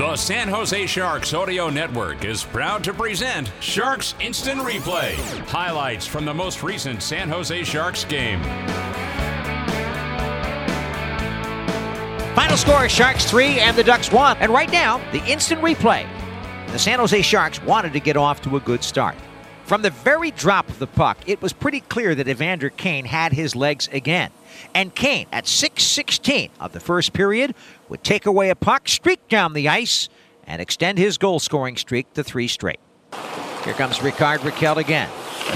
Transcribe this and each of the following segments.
The San Jose Sharks Audio Network is proud to present Sharks Instant Replay. Highlights from the most recent San Jose Sharks game. Final score Sharks 3 and the Ducks 1. And right now, the instant replay. The San Jose Sharks wanted to get off to a good start. From the very drop of the puck, it was pretty clear that Evander Kane had his legs again. And Kane, at 6:16 of the first period, would take away a puck, streak down the ice, and extend his goal-scoring streak to three straight. Here comes Rickard Rakell again.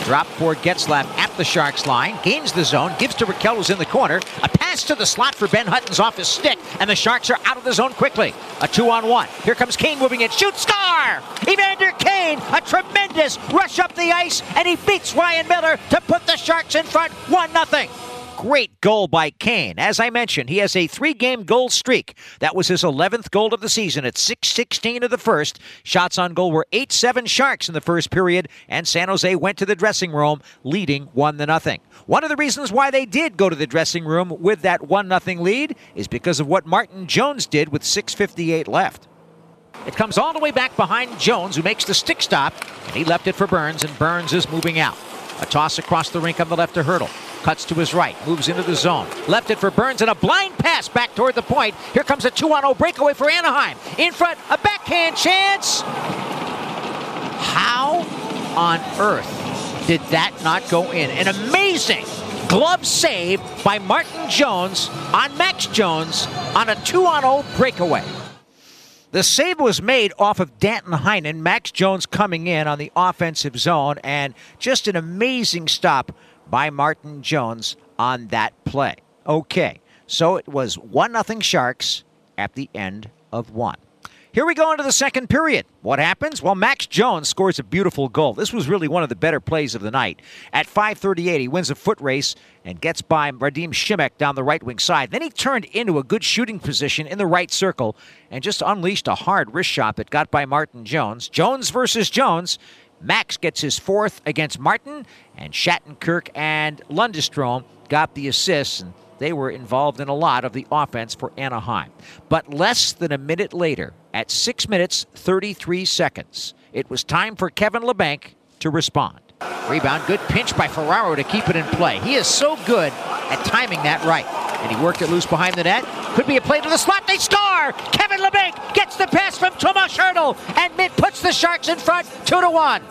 Drop for Getzlaf at the Sharks line, gains the zone, gives to Rakell, who's in the corner. A pass to the slot for Ben Hutton's off his stick, and the Sharks are out of the zone quickly. A two on one. Here comes Kane moving it. Shoot, scar! Evander Kane, a tremendous rush up the ice, and he beats Ryan Miller to put the Sharks in front 1 0 great goal by Kane. As I mentioned, he has a three game goal streak. That was his 11th goal of the season at 6 16 of the first. Shots on goal were 8 7 Sharks in the first period, and San Jose went to the dressing room leading 1 0. One of the reasons why they did go to the dressing room with that 1 0 lead is because of what Martin Jones did with 6.58 left. It comes all the way back behind Jones, who makes the stick stop, and he left it for Burns, and Burns is moving out. A toss across the rink on the left to Hertl. Cuts to his right, moves into the zone. Left it for Burns and a blind pass back toward the point. Here comes a 2 on 0 breakaway for Anaheim. In front, a backhand chance. How on earth did that not go in? An amazing glove save by Martin Jones on Max Jones on a 2 on 0 breakaway. The save was made off of Danton Heinen, Max Jones coming in on the offensive zone, and just an amazing stop by Martin Jones on that play. Okay, so it was 1 0 Sharks at the end of one. Here we go into the second period. What happens? Well, Max Jones scores a beautiful goal. This was really one of the better plays of the night. At 5:38, he wins a foot race and gets by Radim Simek down the right wing side. Then he turned into a good shooting position in the right circle and just unleashed a hard wrist shot that got by Martin Jones. Jones versus Jones. Max gets his fourth against Martin, and Shattenkirk and Lundestrom got the assists, and they were involved in a lot of the offense for Anaheim. But less than a minute later, at 6 minutes 33 seconds, it was time for Kevin Labanc to respond. Rebound, good pinch by Ferraro to keep it in play. He is so good at timing that right. And he worked it loose behind the net. Could be a play to the slot. They score! Kevin Labanc gets the pass from Tomas Hertl, and Mitt puts the Sharks in front, 2 to 1.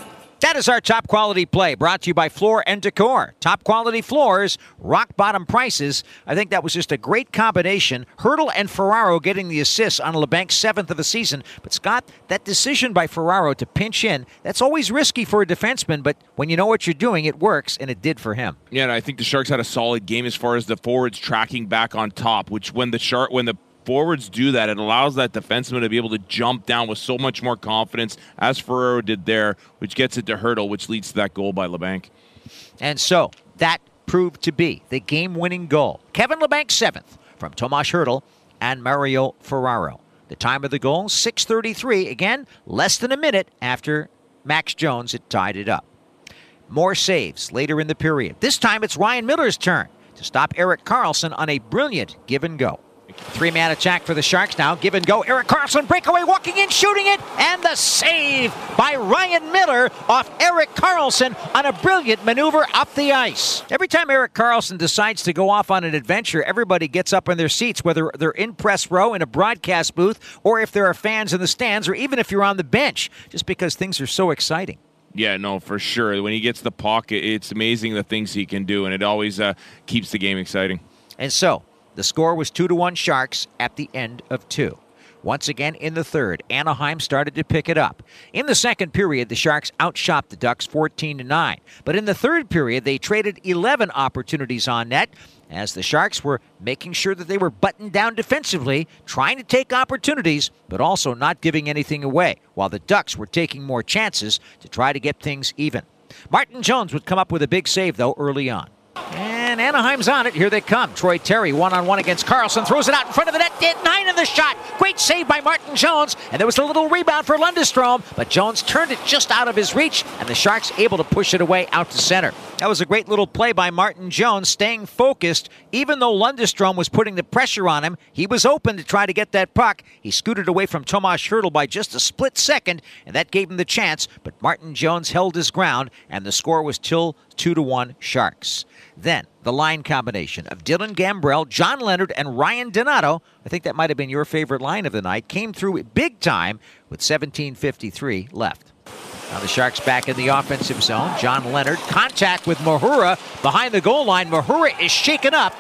That is our top quality play brought to you by Floor and Decor. Top quality floors, rock bottom prices. I think that was just a great combination. Hertl and Ferraro getting the assists on Labanc's seventh of the season. But Scott, that decision by Ferraro to pinch in, that's always risky for a defenseman, but when you know what you're doing, it works, and it did for him. Yeah, and I think the Sharks had a solid game as far as the forwards tracking back on top, which when the shark when the forwards do that, it allows that defenseman to be able to jump down with so much more confidence, as Ferraro did there, which gets it to Hertl, which leads to that goal by Labanc. And so that proved to be the game winning goal. Kevin Labanc, seventh, from Tomas Hertl and Mario Ferraro. The time of the goal, 6.33. Again, less than a minute after Max Jones had tied it up. More saves later in the period. This time it's Ryan Miller's turn to stop Erik Karlsson on a brilliant give and go. Three man attack for the Sharks now. Give and go. Erik Karlsson breakaway, walking in, shooting it, and the save by Ryan Miller off Erik Karlsson on a brilliant maneuver up the ice. Every time Erik Karlsson decides to go off on an adventure, everybody gets up in their seats, whether they're in press row in a broadcast booth or if there are fans in the stands or even if you're on the bench, just because things are so exciting. Yeah, no, for sure. When he gets the puck, it's amazing the things he can do, and it always uh, keeps the game exciting. And so, the score was 2 to 1 Sharks at the end of 2. Once again in the third, Anaheim started to pick it up. In the second period, the Sharks outshot the Ducks 14 to 9. But in the third period, they traded 11 opportunities on net as the Sharks were making sure that they were buttoned down defensively, trying to take opportunities, but also not giving anything away, while the Ducks were taking more chances to try to get things even. Martin Jones would come up with a big save, though, early on. Anaheim's on it. Here they come. Troy Terry, one on one against Karlsson. throws it out in front of the net. Nine in the shot. Great save by Martin Jones. And there was a little rebound for Lundestrom, but Jones turned it just out of his reach, and the Sharks able to push it away out to center. That was a great little play by Martin Jones, staying focused. Even though Lundestrom was putting the pressure on him, he was open to try to get that puck. He scooted away from Tomas Hertl by just a split second, and that gave him the chance. But Martin Jones held his ground, and the score was still 2 to 1 Sharks. Then the line combination of Dylan Gambrell, John Leonard, and Ryan Donato. I think that might have been your favorite line of the night. Came through big time with 17:53 left. Now the Sharks back in the offensive zone. John Leonard contact with Mahura behind the goal line. Mahura is shaken up,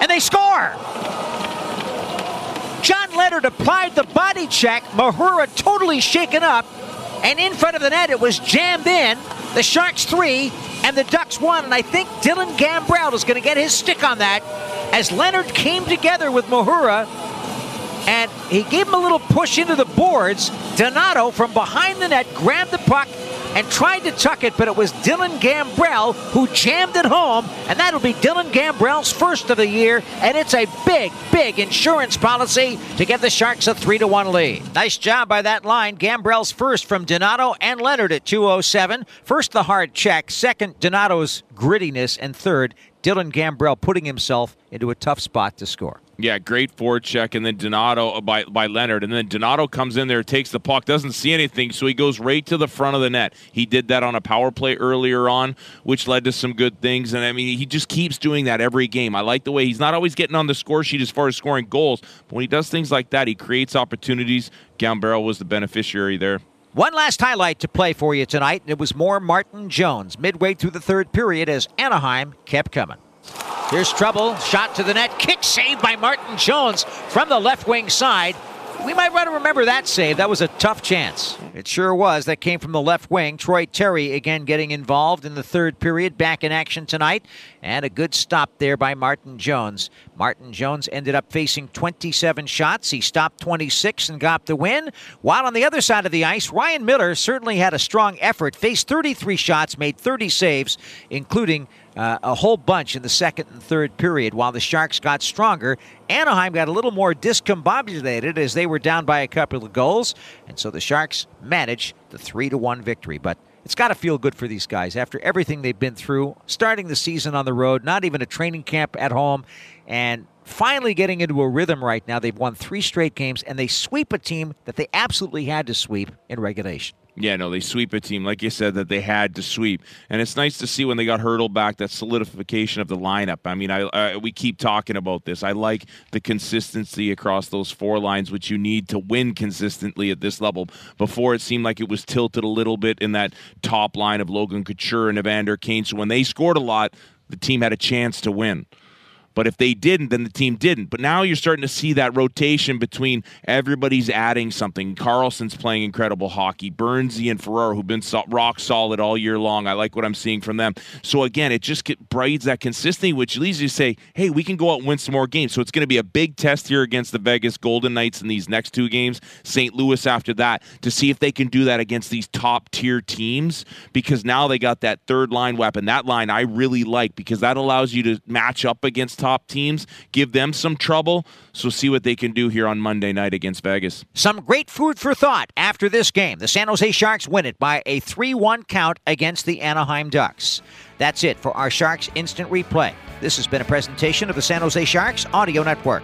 and they score. John Leonard applied the body check. Mahura totally shaken up, and in front of the net it was jammed in. The Sharks three and the Ducks one, and I think Dylan Gambrell is going to get his stick on that as Leonard came together with Mahura and he gave him a little push into the boards. Donato from behind the net grabbed the puck and tried to tuck it, but it was Dylan Gambrell who jammed it home, and that'll be Dylan Gambrell's first of the year, and it's a big, big insurance policy to give the Sharks a 3 to 1 lead. Nice job by that line. Gambrell's first from Donato and Leonard at 207. First, the hard check. Second, Donato's grittiness. And third, Dylan Gambrell putting himself into a tough spot to score. Yeah, great forward check, and then Donato uh, by by Leonard, and then Donato comes in there, takes the puck, doesn't see anything, so he goes right to the front of the net. He did that on a power play earlier on, which led to some good things, and I mean he just keeps doing that every game. I like the way he's not always getting on the score sheet as far as scoring goals, but when he does things like that, he creates opportunities. Gambrell was the beneficiary there. One last highlight to play for you tonight, and it was more Martin Jones midway through the third period as Anaheim kept coming. Here's trouble. Shot to the net. Kick saved by Martin Jones from the left wing side. We might want to remember that save. That was a tough chance. It sure was. That came from the left wing. Troy Terry again getting involved in the third period, back in action tonight. And a good stop there by Martin Jones. Martin Jones ended up facing 27 shots. He stopped 26 and got the win. While on the other side of the ice, Ryan Miller certainly had a strong effort, faced 33 shots, made 30 saves, including uh, a whole bunch in the second and third period. While the Sharks got stronger, Anaheim got a little more discombobulated as they were down by a couple of goals, and so the Sharks managed the three to one victory. But it's got to feel good for these guys after everything they've been through, starting the season on the road, not even a training camp at home, and finally getting into a rhythm right now. They've won three straight games, and they sweep a team that they absolutely had to sweep in regulation. Yeah, no, they sweep a team, like you said, that they had to sweep, and it's nice to see when they got Hertl back that solidification of the lineup. I mean, I uh, we keep talking about this. I like the consistency across those four lines, which you need to win consistently at this level. Before it seemed like it was tilted a little bit in that top line of Logan Couture and Evander Kane. So when they scored a lot, the team had a chance to win. But if they didn't, then the team didn't. But now you're starting to see that rotation between everybody's adding something. Karlsson's playing incredible hockey. Burnsy and Ferraro, who've been so- rock solid all year long. I like what I'm seeing from them. So again, it just breeds that consistency, which leads you to say, hey, we can go out and win some more games. So it's going to be a big test here against the Vegas Golden Knights in these next two games. St. Louis after that to see if they can do that against these top tier teams because now they got that third line weapon. That line I really like because that allows you to match up against top teams, give them some trouble. So see what they can do here on Monday night against Vegas. Some great food for thought after this game. The San Jose Sharks win it by a 3 1 count against the Anaheim Ducks. That's it for our Sharks Instant Replay. This has been a presentation of the San Jose Sharks Audio Network.